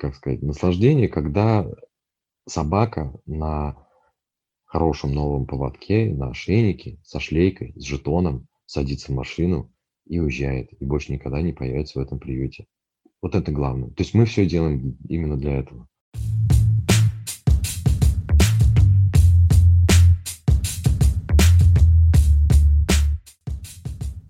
как сказать, наслаждение, когда собака на хорошем новом поводке, на ошейнике, со шлейкой, с жетоном садится в машину и уезжает, и больше никогда не появится в этом приюте. Вот это главное. То есть мы все делаем именно для этого.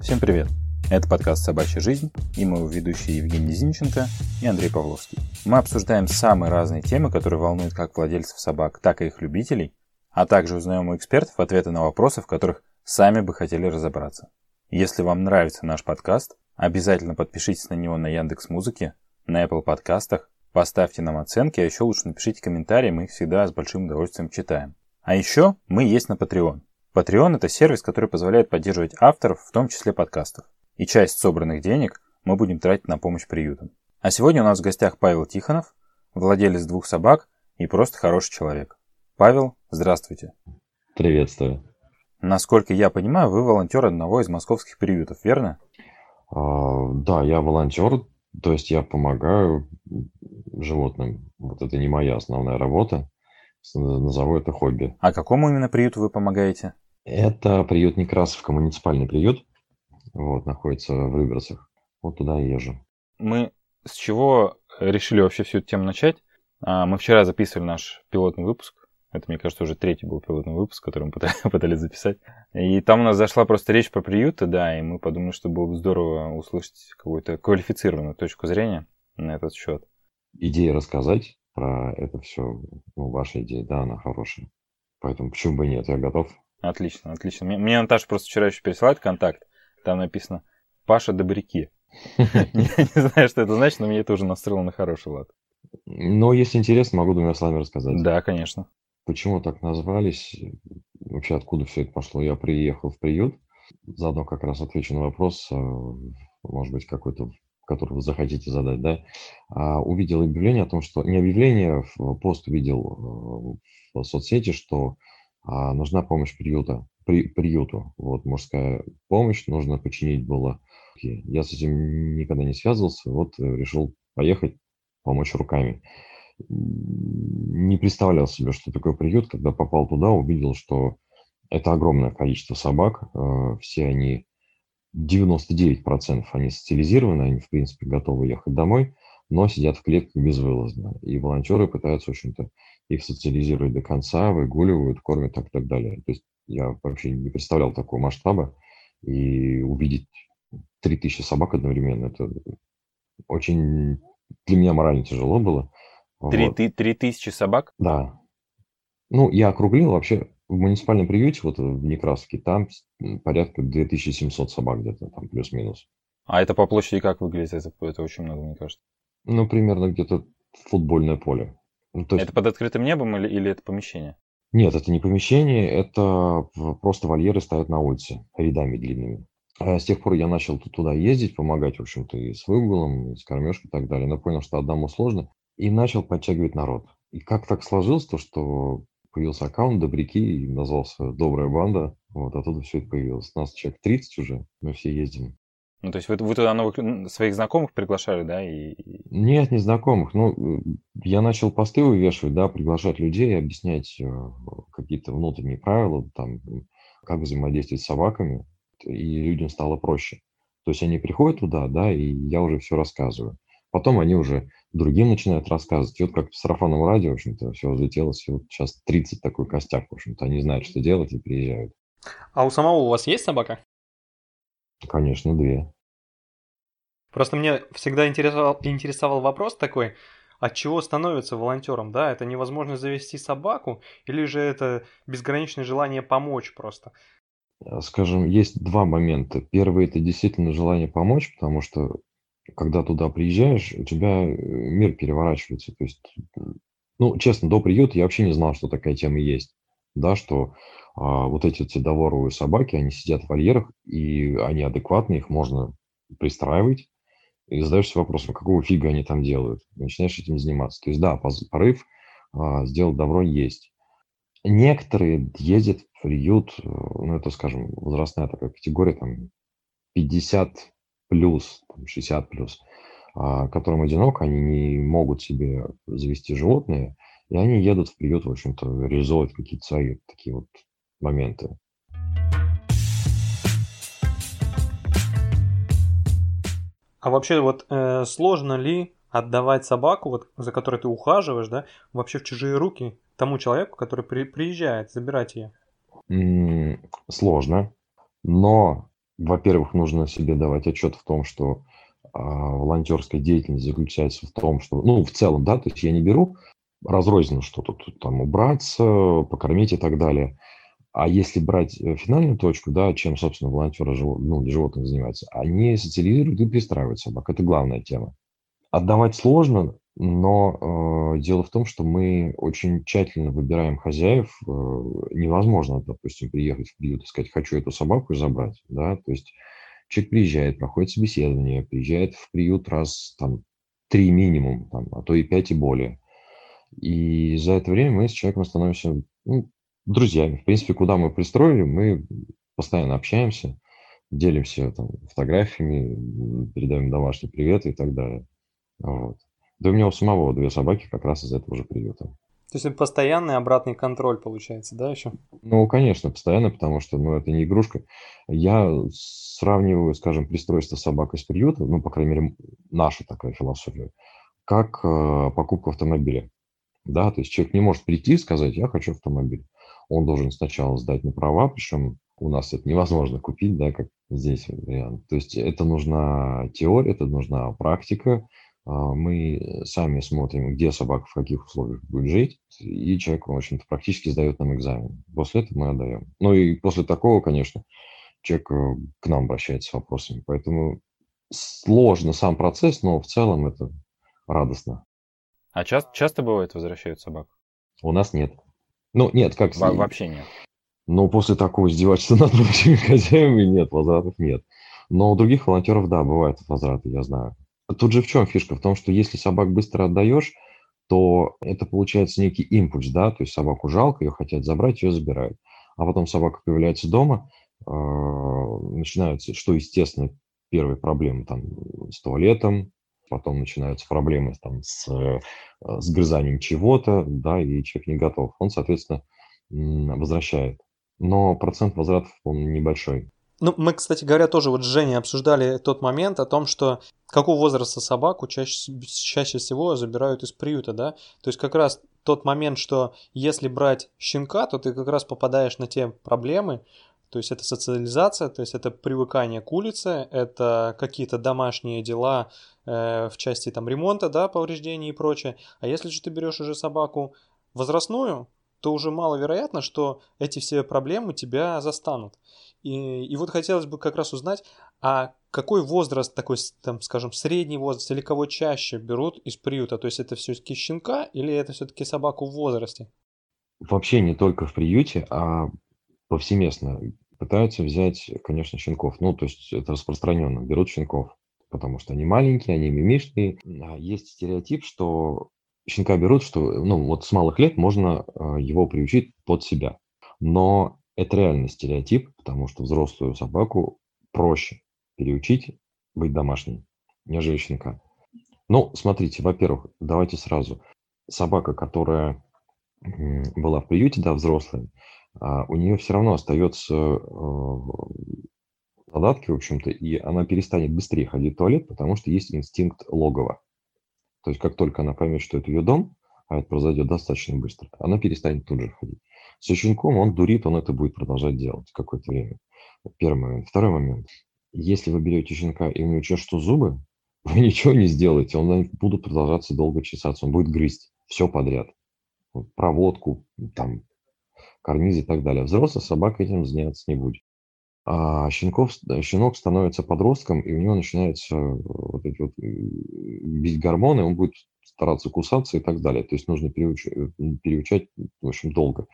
Всем привет! Это подкаст «Собачья жизнь» и мы его ведущие Евгений Зинченко и Андрей Павловский. Мы обсуждаем самые разные темы, которые волнуют как владельцев собак, так и их любителей, а также узнаем у экспертов ответы на вопросы, в которых сами бы хотели разобраться. Если вам нравится наш подкаст, обязательно подпишитесь на него на Яндекс Музыке, на Apple подкастах, поставьте нам оценки, а еще лучше напишите комментарии, мы их всегда с большим удовольствием читаем. А еще мы есть на Patreon. Patreon – это сервис, который позволяет поддерживать авторов, в том числе подкастов и часть собранных денег мы будем тратить на помощь приютам. А сегодня у нас в гостях Павел Тихонов, владелец двух собак и просто хороший человек. Павел, здравствуйте. Приветствую. Насколько я понимаю, вы волонтер одного из московских приютов, верно? А, да, я волонтер, то есть я помогаю животным. Вот это не моя основная работа, назову это хобби. А какому именно приюту вы помогаете? Это приют Некрасовка, муниципальный приют. Вот, находится в Люберцах. Вот туда и езжу. Мы с чего решили вообще всю эту тему начать? А, мы вчера записывали наш пилотный выпуск. Это, мне кажется, уже третий был пилотный выпуск, который мы пытались, записать. И там у нас зашла просто речь про приюты, да, и мы подумали, что было бы здорово услышать какую-то квалифицированную точку зрения на этот счет. Идея рассказать про это все, ну, ваша идея, да, она хорошая. Поэтому почему бы нет, я готов. Отлично, отлично. Мне Наташа просто вчера еще пересылает контакт. Там написано «Паша Добряки». Не знаю, что это значит, но мне это уже настроило на хороший лад. Но если интересно, могу, думаю, с вами рассказать. Да, конечно. Почему так назвались? Вообще, откуда все это пошло? Я приехал в приют, заодно как раз отвечу на вопрос, э, может быть, какой-то, который вы захотите задать, да? А, увидел объявление о том, что... Не объявление, пост увидел э, в соцсети, что а, нужна помощь приюта при, приюту. Вот, мужская помощь, нужно починить было. Я с этим никогда не связывался, вот э, решил поехать, помочь руками. Не представлял себе, что такое приют, когда попал туда, увидел, что это огромное количество собак, э, все они, 99% они социализированы, они, в принципе, готовы ехать домой, но сидят в клетках безвылазно. И волонтеры пытаются, в общем-то, их социализировать до конца, выгуливают, кормят и так далее. То есть я вообще не представлял такого масштаба. И увидеть 3000 собак одновременно, это очень для меня морально тяжело было. Три, вот. три тысячи собак? Да. Ну, я округлил вообще в муниципальном приюте, вот в Некрасовке, там порядка 2700 собак где-то, там плюс-минус. А это по площади как выглядит? Это, это очень много, мне кажется. Ну, примерно где-то футбольное поле. Ну, то есть... Это под открытым небом или, или это помещение? Нет, это не помещение, это просто вольеры стоят на улице рядами длинными. А с тех пор я начал туда ездить, помогать, в общем-то, и с выгулом, и с кормежкой и так далее. Но понял, что одному сложно, и начал подтягивать народ. И как так сложилось, то, что появился аккаунт Добряки, и назвался Добрая банда, вот, оттуда все это появилось. Нас человек 30 уже, мы все ездим. Ну, то есть вы, вы туда новых своих знакомых приглашали, да? И... Нет, не знакомых. Ну, я начал посты вывешивать, да, приглашать людей, объяснять э, какие-то внутренние правила, там, как взаимодействовать с собаками, и людям стало проще. То есть они приходят туда, да, и я уже все рассказываю. Потом они уже другим начинают рассказывать. И вот как в сарафанном радио, в общем-то, все разлетелось. И вот сейчас 30 такой костяк, в общем-то. Они знают, что делать и приезжают. А у самого у вас есть собака? Конечно, две. Просто мне всегда интересовал, интересовал вопрос такой, от чего становится волонтером, да? Это невозможно завести собаку или же это безграничное желание помочь просто? Э, скажем, есть два момента. Первый – это действительно желание помочь, потому что когда туда приезжаешь, у тебя э, мир переворачивается. То есть, ну, честно, до приюта я вообще не знал, что такая тема есть. Да, что вот эти цедоворовые собаки, они сидят в вольерах, и они адекватные, их можно пристраивать, и задаешься вопросом, какого фига они там делают. начинаешь этим заниматься. То есть, да, порыв а, сделать добро есть. Некоторые ездят в приют, э, ну, это, скажем, возрастная такая категория, там, 50 плюс, 60 плюс. а, которым одиноко, они не могут себе завести животные, и они едут в приют, в общем-то, реализовывать какие-то свои такие вот моменты. А вообще вот э, сложно ли отдавать собаку, вот, за которой ты ухаживаешь, да, вообще в чужие руки тому человеку, который при, приезжает забирать ее? Сложно, но, во-первых, нужно себе давать отчет в том, что а, волонтерская деятельность заключается в том, что, ну, в целом, да, то есть я не беру разрозненно что-то там убраться, покормить и так далее. А если брать э, финальную точку, да, чем, собственно, волонтеры ну, животных занимаются, они социализируют и пристраивают собак. Это главная тема. Отдавать сложно, но э, дело в том, что мы очень тщательно выбираем хозяев. Э, невозможно, допустим, приехать в приют и сказать, хочу эту собаку забрать. Да? То есть человек приезжает, проходит собеседование, приезжает в приют раз там три минимум, там, а то и пять и более. И за это время мы с человеком становимся ну, друзьями. В принципе, куда мы пристроили, мы постоянно общаемся, делимся там, фотографиями, передаем домашний привет и так далее. Вот. Да у меня у самого две собаки как раз из этого же приюта. То есть это постоянный обратный контроль получается, да, еще? Ну, конечно, постоянно, потому что, ну, это не игрушка. Я сравниваю, скажем, пристройство собак из приюта, ну, по крайней мере, наша такая философия, как э, покупка автомобиля. Да, то есть человек не может прийти и сказать, я хочу автомобиль. Он должен сначала сдать на права, причем у нас это невозможно купить, да, как здесь вариант. То есть это нужна теория, это нужна практика, а, мы сами смотрим, где собака в каких условиях будет жить, и человек, в общем-то, практически сдает нам экзамен. После этого мы отдаем. Ну и после такого, конечно, человек э, к нам обращается с вопросами. Поэтому сложно сам процесс, но в целом это радостно. А часто, часто бывает возвращают собак? У нас нет. Ну, нет, как... Во- вообще нет. Но после такого издевательства над другими хозяевами нет, возвратов нет. Но у других волонтеров, да, бывают возвраты, я знаю. Тут же в чем фишка? В том, что если собак быстро отдаешь, то это получается некий импульс, да, то есть собаку жалко, ее хотят забрать, ее забирают. А потом собака появляется дома, э, начинаются, что естественно, первые проблемы там с туалетом, потом начинаются проблемы там с э, сгрызанием чего-то, да, и человек не готов. Он, соответственно, возвращает. Но процент возвратов, он небольшой. Ну, мы, кстати говоря, тоже вот с Женей обсуждали тот момент о том, что какого возраста собаку чаще, чаще всего забирают из приюта, да? То есть как раз тот момент, что если брать щенка, то ты как раз попадаешь на те проблемы, то есть это социализация, то есть это привыкание к улице, это какие-то домашние дела э, в части там ремонта, да, повреждений и прочее. А если же ты берешь уже собаку возрастную, то уже маловероятно, что эти все проблемы тебя застанут. И, и вот хотелось бы как раз узнать, а какой возраст такой, там, скажем, средний возраст или кого чаще берут из приюта? То есть это все-таки щенка или это все-таки собаку в возрасте? Вообще не только в приюте, а повсеместно. Пытаются взять, конечно, щенков. Ну, то есть это распространенно. Берут щенков, потому что они маленькие, они мимишные. А есть стереотип, что щенка берут, что ну, вот с малых лет можно а, его приучить под себя. Но это реальный стереотип, потому что взрослую собаку проще переучить быть домашней, нежели щенка. Ну, смотрите, во-первых, давайте сразу. Собака, которая была в приюте, да, взрослая, у нее все равно остается э, задатки, в общем-то, и она перестанет быстрее ходить в туалет, потому что есть инстинкт логова. То есть как только она поймет, что это ее дом, а это произойдет достаточно быстро, она перестанет тут же ходить. С щенком он дурит, он это будет продолжать делать какое-то время. Первый момент. Второй момент. Если вы берете щенка и у него чешутся зубы, вы ничего не сделаете, он будет продолжаться долго чесаться, он будет грызть все подряд. Проводку, там, карниз и так далее. Взрослая собака этим заняться не будет. А щенков, щенок становится подростком, и у него начинаются вот эти вот бить гормоны, он будет стараться кусаться и так далее. То есть нужно переучать, переучать в общем, долго.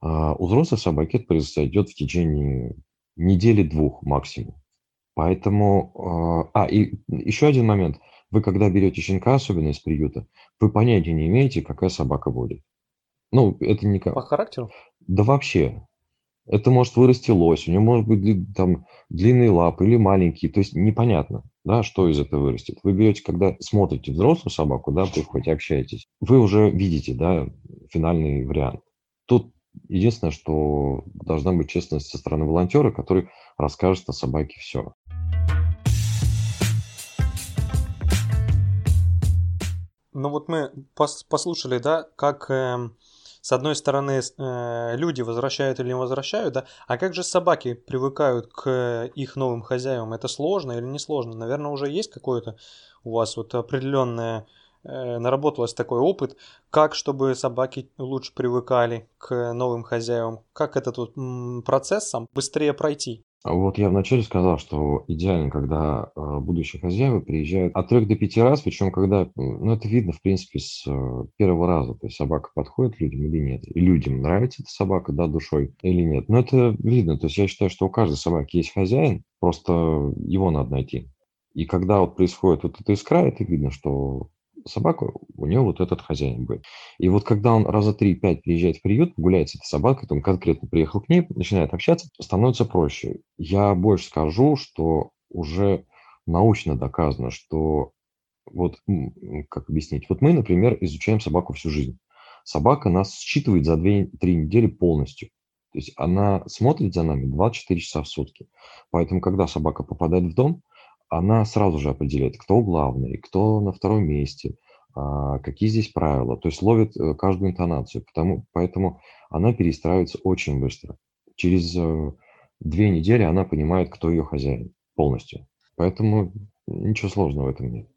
А у взрослой собаки это произойдет в течение недели-двух максимум. Поэтому... А, а, и еще один момент. Вы, когда берете щенка, особенно из приюта, вы понятия не имеете, какая собака будет. Ну, это не. По характеру? Да вообще. Это может вырасти лось, у него может быть там длинные лапы или маленькие, то есть непонятно, да, что из этого вырастет. Вы берете, когда смотрите взрослую собаку, да, приходите, общаетесь, вы уже видите, да, финальный вариант. Тут единственное, что должна быть честность со стороны волонтера, который расскажет о собаке все. Ну вот мы пос послушали, да, как э, с одной стороны э, люди возвращают или не возвращают, да, а как же собаки привыкают к их новым хозяевам? Это сложно или не сложно? Наверное, уже есть какое-то у вас вот определенное э, наработалось такой опыт, как чтобы собаки лучше привыкали к новым хозяевам, как этот вот процесс сам быстрее пройти? А вот я вначале сказал, что идеально, когда э, будущие хозяева приезжают от трех до пяти раз, причем когда, ну, это видно, в принципе, с э, первого раза, то есть собака подходит людям или нет, и людям нравится эта собака, да, душой или нет. Но это видно, то есть я считаю, что у каждой собаки есть хозяин, просто его надо найти. И когда вот происходит вот эта искра, это видно, что собака, у нее вот этот хозяин будет. И вот когда он раза три-пять приезжает в приют, гуляет с этой собакой, он конкретно приехал к ней, начинает общаться, становится проще. Я больше скажу, что уже научно доказано, что вот, как объяснить, вот мы, например, изучаем собаку всю жизнь. Собака нас считывает за 2-3 недели полностью. То есть она смотрит за нами 24 часа в сутки. Поэтому, когда собака попадает в дом, она сразу же определяет, кто главный, кто на втором месте, а, какие здесь правила, то есть ловит э, каждую интонацию, потому, поэтому она перестраивается очень быстро. Через э, две недели она понимает, кто ее хозяин полностью. Поэтому ничего сложного в этом нет.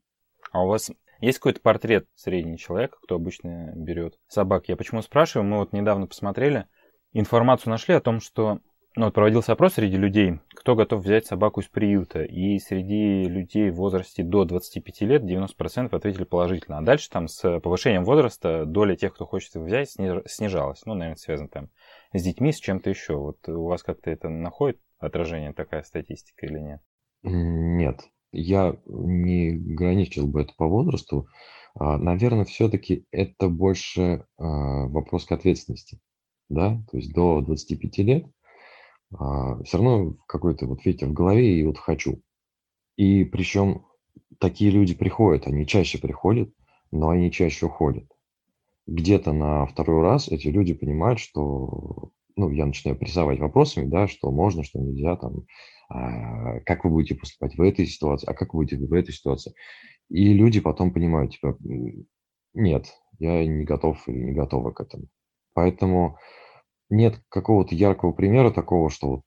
А у вас есть какой-то портрет среднего человека, кто обычно берет собак? Я почему спрашиваю? Мы вот недавно посмотрели, информацию нашли о том, что ну, вот проводился опрос среди людей, кто готов взять собаку из приюта. И среди людей в возрасте до 25 лет 90% ответили положительно. А дальше там с повышением возраста доля тех, кто хочет их взять, снижалась. Ну, наверное, связано там с детьми, с чем-то еще. Вот у вас как-то это находит отражение, такая статистика или нет? Нет, я не граничил бы это по возрасту. А, наверное, все-таки это больше а, вопрос к ответственности. Да? То есть до 25 лет – а, все равно какой-то вот ветер в голове и вот хочу. И причем такие люди приходят, они чаще приходят, но они чаще уходят. Где-то на второй раз эти люди понимают, что ну, я начинаю прессовать вопросами, да, что можно, что нельзя, там, а, как вы будете поступать в этой ситуации, а как вы будете в этой ситуации. И люди потом понимают, типа, нет, я не готов или не готова к этому. Поэтому нет какого-то яркого примера такого, что вот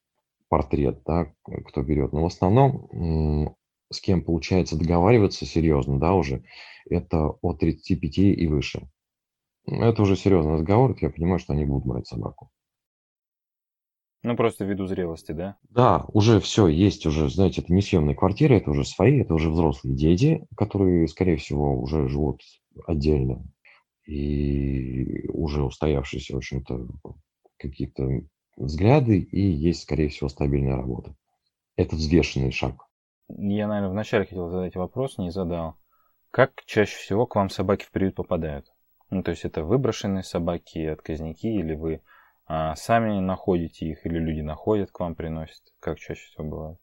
портрет, да, кто берет. Но в основном с кем получается договариваться серьезно, да, уже, это от 35 и выше. Это уже серьезный разговор, я понимаю, что они будут брать собаку. Ну, просто ввиду зрелости, да? Да, уже все, есть уже, знаете, это не съемные квартиры, это уже свои, это уже взрослые дети, которые, скорее всего, уже живут отдельно и уже устоявшиеся, в общем-то, какие-то взгляды и есть, скорее всего, стабильная работа. Это взвешенный шаг. Я, наверное, вначале хотел задать вопрос, не задал. Как чаще всего к вам собаки в приют попадают? Ну, то есть это выброшенные собаки, отказники, или вы а, сами находите их, или люди находят к вам, приносят? Как чаще всего бывает?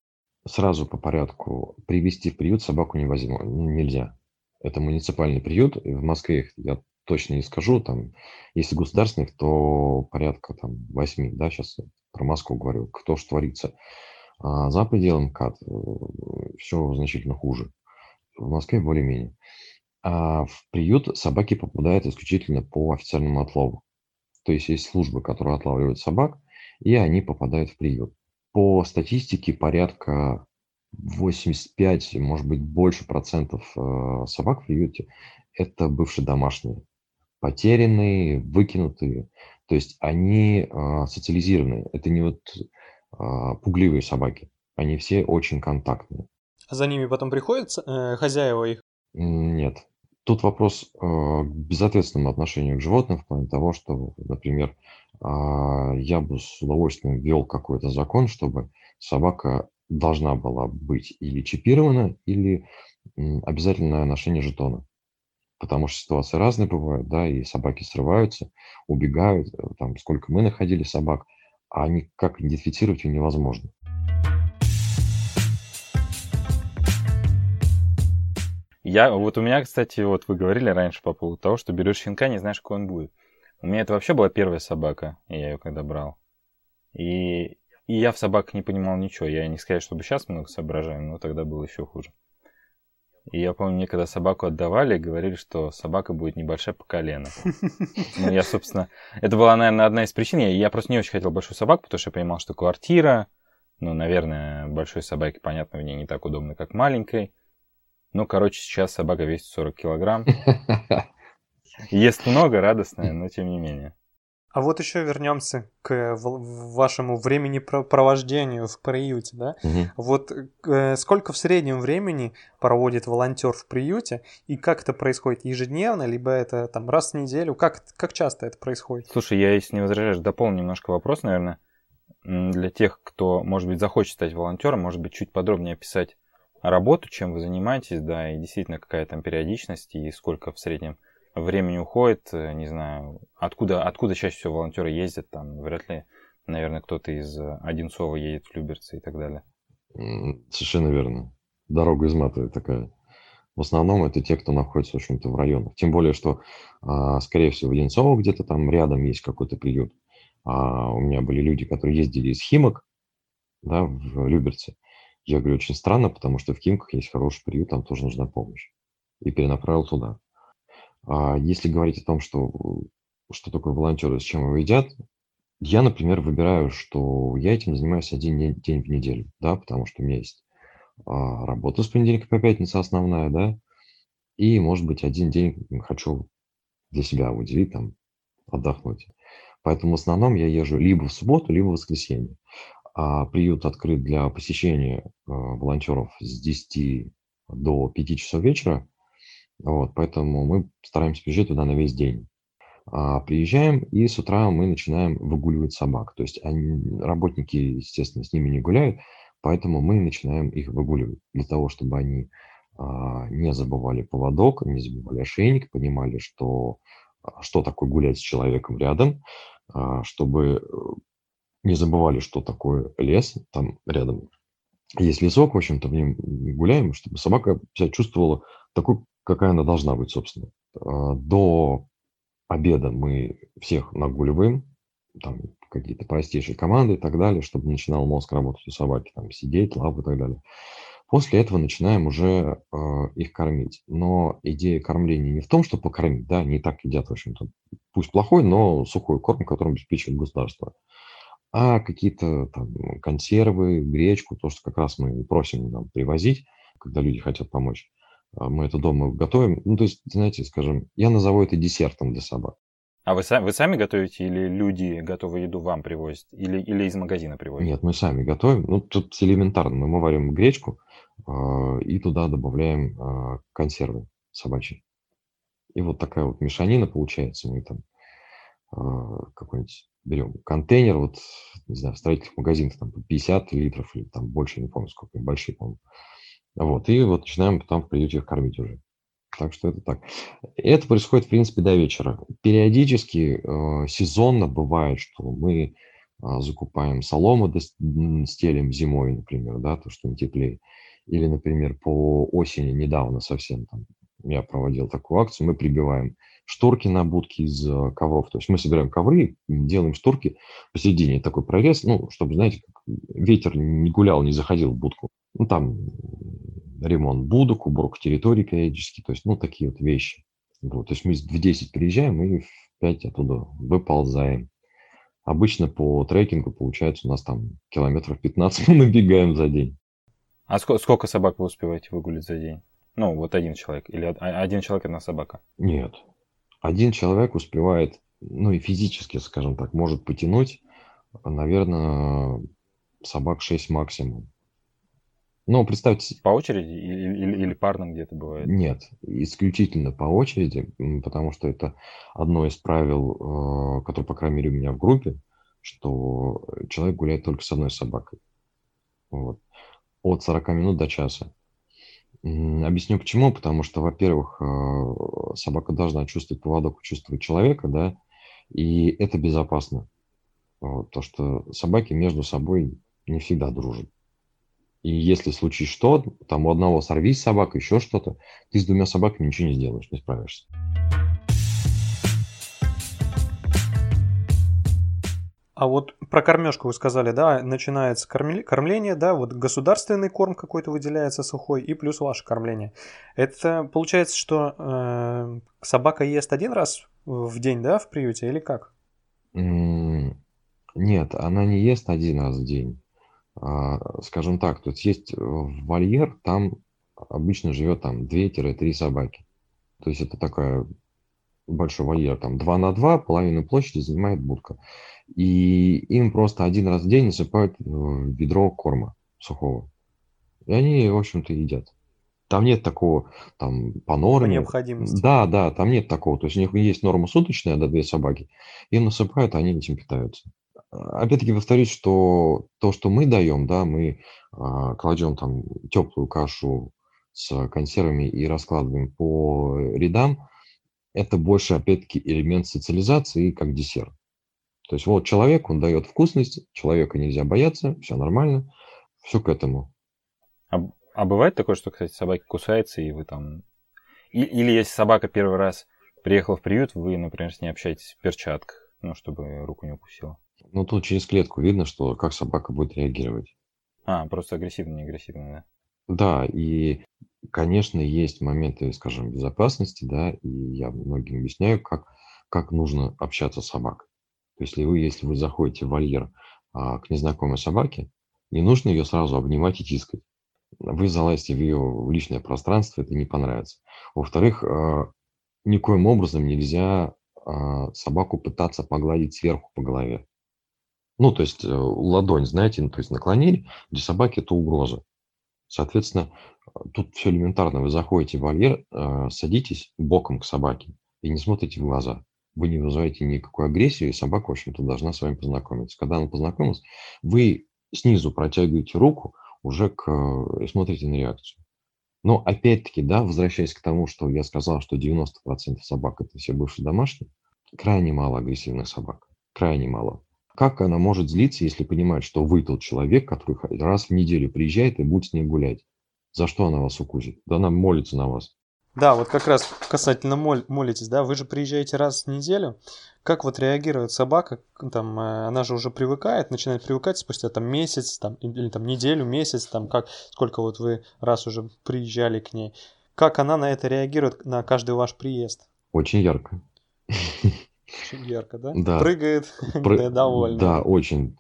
Сразу по порядку. Привести в приют собаку не возьму, нельзя. Это муниципальный приют. В Москве я точно не скажу, там, если государственных, то порядка там 8, да, сейчас про Москву говорю, кто что творится. А за пределами МКАД э, все значительно хуже. В Москве более-менее. А в приют собаки попадают исключительно по официальному отлову. То есть есть службы, которые отлавливают собак, и они попадают в приют. По статистике порядка 85, может быть, больше процентов э, собак в приюте – это бывшие домашние потерянные, выкинутые. То есть они э, социализированные. Это не вот э, пугливые собаки. Они все очень контактные. А за ними потом приходят э, хозяева их? Нет. Тут вопрос э, к безответственному отношению к животным в плане того, что, например, э, я бы с удовольствием ввел какой-то закон, чтобы собака должна была быть или чипирована, или обязательное ношение жетона потому что ситуации разные бывают, да, и собаки срываются, убегают, э, там, сколько мы находили собак, а никак идентифицировать ее невозможно. Я, вот у меня, кстати, вот вы говорили раньше по поводу того, что берешь щенка, не знаешь, какой он будет. У меня это вообще была первая собака, я ее когда брал. И, и я в собаках не понимал ничего. Я не сказать, чтобы сейчас много соображаю, но тогда было еще хуже. И я помню, мне когда собаку отдавали, говорили, что собака будет небольшая по колено. Ну, я, собственно... Это была, наверное, одна из причин. Я, просто не очень хотел большую собаку, потому что я понимал, что квартира, ну, наверное, большой собаке, понятно, в ней не так удобно, как маленькой. Ну, короче, сейчас собака весит 40 килограмм. Ест много, радостная, но тем не менее. А вот еще вернемся к вашему времени провождению в приюте, да? Мгм. Вот э, сколько в среднем времени проводит волонтер в приюте, и как это происходит ежедневно, либо это там раз в неделю? Как, как часто это происходит? Слушай, я, если не возражаешь, дополню немножко вопрос, наверное. Для тех, кто, может быть, захочет стать волонтером, может быть, чуть подробнее описать работу, чем вы занимаетесь, да, и действительно какая там периодичность, и сколько в среднем времени уходит, э, не знаю, откуда, откуда чаще всего волонтеры ездят, там, вряд ли, наверное, кто-то из э, Одинцова едет в Люберцы и так далее. Совершенно верно. Дорога изматывает такая. В основном это те, кто находится, в общем-то, в районах. Тем более, что, а, скорее всего, в Ленцово где-то там рядом есть какой-то приют. А у меня были люди, которые ездили из Химок, да, в Люберцы. Я говорю, очень странно, потому что в Химках есть хороший приют, там тоже нужна помощь. И перенаправил туда. А если говорить о том, что, что такое волонтеры, с чем его едят, я, например, выбираю, что я этим занимаюсь один день, в неделю, да, потому что у меня есть а, работа с понедельника по пятницу основная, да, и, может быть, один день хочу для себя уделить, там, отдохнуть. Поэтому в основном я езжу либо в субботу, либо в воскресенье. А приют открыт для посещения э, волонтеров с 10 до 5 часов вечера. Вот, поэтому мы стараемся приезжать туда на весь день. А, приезжаем, и с утра мы начинаем выгуливать собак. То есть они, работники, естественно, с ними не гуляют, поэтому мы начинаем их выгуливать для того, чтобы они а, не забывали поводок, не забывали ошейник, понимали, что, а, что такое гулять с человеком рядом, а, чтобы э, не забывали, что такое лес, там рядом есть лесок, в общем-то, в нем гуляем, чтобы собака себя чувствовала такой, какая она должна быть, собственно. А, До обеда мы всех нагуливаем, там какие-то простейшие команды и так далее, чтобы начинал мозг работать у собаки, там сидеть, лапы и так далее. После этого начинаем уже э, их кормить. Но идея кормления не в том, что покормить, да, не так едят, в общем-то, пусть плохой, но сухой корм, которым обеспечивает государство, а какие-то там консервы, гречку, то, что как раз мы просим нам привозить, когда люди хотят помочь. А Мы это дома готовим. Ну, то есть, знаете, скажем, я назову это десертом для собак. А вы, сами, вы сами готовите или люди готовую еду вам привозят? Или, или из магазина привозят? Нет, мы сами готовим. Ну, тут элементарно. Мы варим гречку а, и туда добавляем а, консервы собачьи. И вот такая вот мешанина получается. Мы там а, какой-нибудь берем контейнер, вот, не знаю, в строительных магазинах там по 50 литров или там больше, не помню сколько, большие, по-моему. Вот, и вот начинаем потом в приюте их кормить уже. Так что это так. Это происходит, в принципе, до вечера. Периодически, э, сезонно бывает, что мы а, закупаем солому, стелим зимой, например, да, то, что не теплее. Или, например, по осени, недавно совсем там, я проводил такую акцию, мы прибиваем шторки на будки из э, ковров. То есть мы собираем ковры, делаем шторки, посередине такой прорез, ну, чтобы, знаете, ветер не гулял, не заходил в будку. Ну, там ремонт будок, уборка территории периодически, то есть, ну, такие вот вещи. Вот, то есть мы в 10 приезжаем и в 5 оттуда выползаем. Обычно по трекингу получается у нас там километров 15 мы набегаем за день. А сколько, сколько собак вы успеваете выгулить за день? Ну, вот один человек. Или а- один человек, одна собака. Нет. Один человек успевает, ну и физически, скажем так, может потянуть, наверное, собак 6 максимум. Ну, представьте, По очереди или, или, или парно где-то бывает? нет, исключительно по очереди, потому что это одно из правил, э, которое, по крайней мере, у меня в группе, что человек гуляет только с одной собакой. Вот. От 40 минут до часа. Объясню почему. Потому что, во-первых, э, собака должна чувствовать поводок, чувствовать человека, да, и это безопасно. Вот, то, что собаки между собой не всегда дружат. И если случись что, там у одного сорвись собака, еще что-то, ты с двумя собаками ничего не сделаешь, не справишься. А вот про кормежку вы сказали, да, начинается кормление, да, вот государственный корм какой-то выделяется сухой и плюс ваше кормление. Это получается, что э, собака ест один раз в день, да, в приюте или как? Нет, она не ест один раз в день. А, скажем так, тут есть вольер, там обычно живет там 2-3 собаки. То есть это такая большой вольер, там 2 на 2, половину площади занимает будка. И им просто один раз в день насыпают э, ведро корма сухого. И они, в общем-то, едят. Там нет такого, там, по норме. По необходимости. Да, да, там нет такого. То есть у них есть норма суточная, до две собаки. Им насыпают, а они этим питаются. Опять-таки повторюсь, что то, что мы даем, да, мы а, кладем там теплую кашу с консервами и раскладываем по рядам, это больше, опять-таки, элемент социализации, как десерт. То есть вот человек, он дает вкусность, человека нельзя бояться, все нормально, все к этому. А, а бывает такое, что, кстати, собака кусается, и вы там... И, или если собака первый раз приехала в приют, вы, например, с ней общаетесь в перчатках, ну, чтобы руку не укусила. Ну, тут через клетку видно, что как собака будет реагировать. А, просто агрессивно, не агрессивно, да? Да, и, конечно, есть моменты, скажем, безопасности, да, и я многим объясняю, как, как нужно общаться с собакой. То есть, если вы, если вы заходите в вольер а, к незнакомой собаке, не нужно ее сразу обнимать и тискать. Вы залазите в ее личное пространство, это не понравится. Во-вторых, а, никоим образом нельзя а, собаку пытаться погладить сверху по голове. Ну, то есть э, ладонь, знаете, ну, то есть наклонили, для собаки это угроза. Соответственно, тут все элементарно. Вы заходите в вольер, э, садитесь боком к собаке и не смотрите в глаза вы не вызываете никакую агрессию, и собака, в общем-то, должна с вами познакомиться. Когда она познакомилась, вы снизу протягиваете руку уже к, и смотрите на реакцию. Но опять-таки, да, возвращаясь к тому, что я сказал, что 90% собак это все бывшие домашние, крайне мало агрессивных собак. Крайне мало. Как она может злиться, если понимает, что вы тот человек, который раз в неделю приезжает и будет с ней гулять? За что она вас укусит? Да она молится на вас. Да, вот как раз касательно моль, молитесь, да, вы же приезжаете раз в неделю. Как вот реагирует собака? Там, э, она же уже привыкает, начинает привыкать спустя там месяц, там, или там неделю, месяц, там, как, сколько вот вы раз уже приезжали к ней. Как она на это реагирует, на каждый ваш приезд? Очень ярко. Очень ярко, да? Да. Прыгает, Пры... довольна. Да, очень.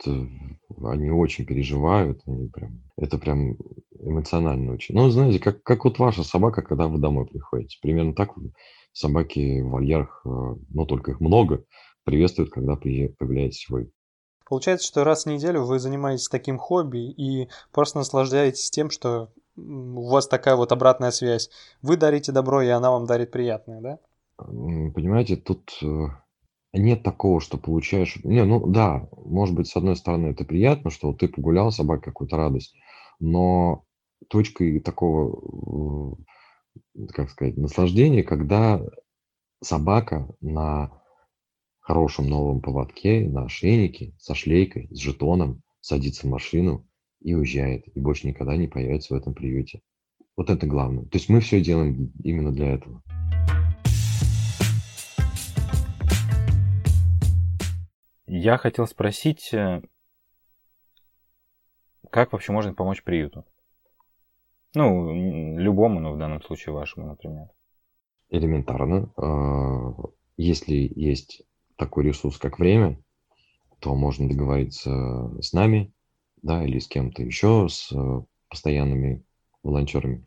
Они очень переживают. Они прям, это прям эмоционально очень. Ну, знаете, как, как вот ваша собака, когда вы домой приходите. Примерно так собаки в вольерах, э, но только их много, приветствуют, когда появляетесь вы. Получается, что раз в неделю вы занимаетесь таким хобби и просто наслаждаетесь тем, что у вас такая вот обратная связь. Вы дарите добро, и она вам дарит приятное, да? Понимаете, тут э, нет такого, что получаешь... Не, ну да, может быть, с одной стороны, это приятно, что ты погулял, собака какую-то радость, но точкой такого, э, как сказать, наслаждения, когда собака на хорошем новом поводке, на ошейнике, со шлейкой, с жетоном садится в машину и уезжает, и больше никогда не появится в этом приюте. Вот это главное. То есть мы все делаем именно для этого. Я хотел спросить, э, как вообще можно помочь приюту? Ну, любому, но в данном случае вашему, например. Элементарно. А, если есть такой ресурс, как время, то можно договориться с нами, да, или с кем-то еще, с э, постоянными волонтерами,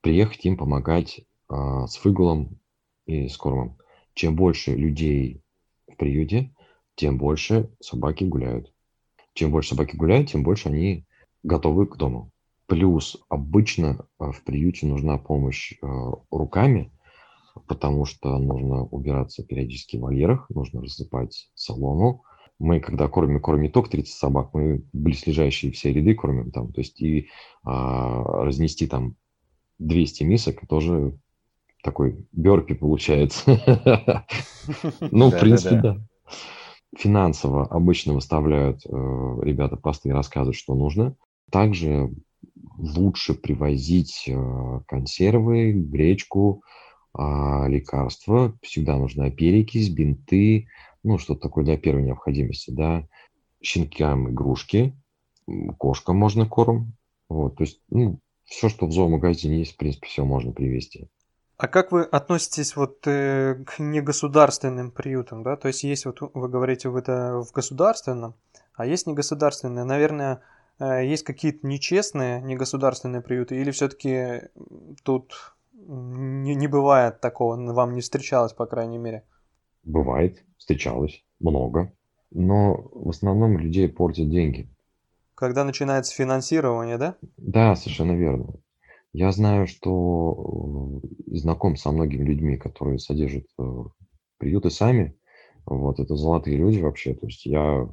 приехать им помогать а, с выгулом и с кормом. Чем больше людей в приюте, тем больше собаки гуляют. Чем больше собаки гуляют, тем больше они готовы к дому. Плюс обычно э, в приюте нужна помощь э, руками, потому что нужно убираться периодически в вольерах, нужно рассыпать солому. Мы, когда кормим, кормим не только 30 собак, мы близлежащие все ряды кормим там. То есть и а, разнести там 200 мисок тоже такой берпи получается. Ну, в принципе, да. Финансово обычно выставляют э, ребята посты и рассказывают, что нужно. Также лучше привозить э, консервы, гречку, э, лекарства. Всегда нужна перекись, бинты, ну, что-то такое для первой необходимости, да. Щенкам игрушки, кошкам можно корм. Вот, то есть, ну, все, что в зоомагазине есть, в принципе, все можно привезти. А как вы относитесь вот э, к негосударственным приютам, да? То есть есть вот вы говорите в это в государственном, а есть негосударственные. Наверное, э, есть какие-то нечестные негосударственные приюты, или все-таки тут не, не бывает такого, вам не встречалось, по крайней мере? Бывает, встречалось, много. Но в основном людей портят деньги. Когда начинается финансирование, да? Да, совершенно верно. Я знаю, что э, знаком со многими людьми, которые содержат э, приюты сами. Вот, это золотые люди вообще. То есть я,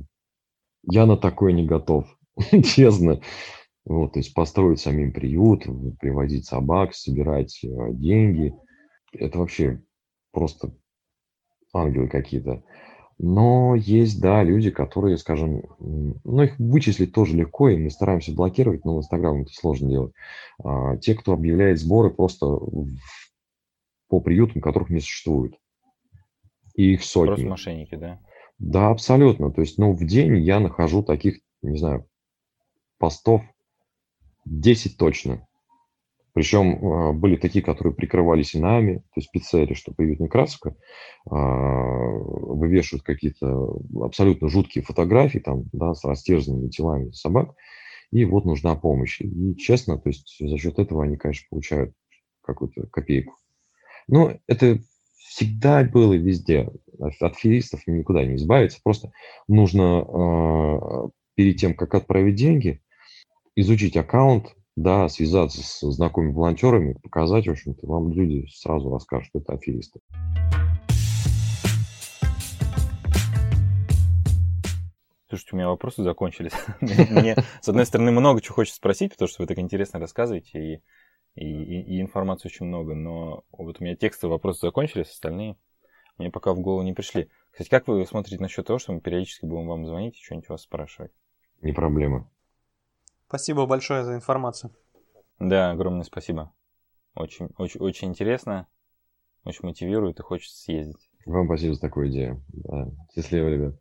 я на такое не готов, честно. Вот, то есть построить самим приют, приводить собак, собирать э, деньги. Это вообще просто ангелы какие-то. Но есть, да, люди, которые, скажем, ну, их вычислить тоже легко, и мы стараемся блокировать, но в Инстаграм это сложно делать. А, те, кто объявляет сборы просто по приютам, которых не существует. И их сотни. Просто мошенники, да? Да, абсолютно. То есть, ну, в день я нахожу таких, не знаю, постов 10 точно. Причем а, были такие, которые прикрывались именами, то есть пиццерии, что приют Некрасовка, а, вывешивают какие-то абсолютно жуткие фотографии там, да, с растерзанными телами собак, и вот нужна помощь. И честно, то есть за счет этого они, конечно, получают какую-то копейку. Но это всегда было везде. От аферистов никуда не избавиться. Просто нужно э, перед тем, как отправить деньги, изучить аккаунт, да, связаться с знакомыми волонтерами, показать, в общем-то, вам люди сразу расскажут, что это аферисты. Слушайте, у меня вопросы закончились. Мне, с одной стороны, много чего хочется спросить, потому что вы так интересно рассказываете, и, и, и информации очень много, но вот у меня текстовые вопросы закончились, остальные мне пока в голову не пришли. Кстати, как вы смотрите насчет того, что мы периодически будем вам звонить и что-нибудь вас спрашивать? Не проблема. Спасибо большое за информацию. Да, огромное спасибо. Очень, очень, очень интересно, очень мотивирует и хочется съездить. Вам спасибо за такую идею. Да. Счастливо, ребят.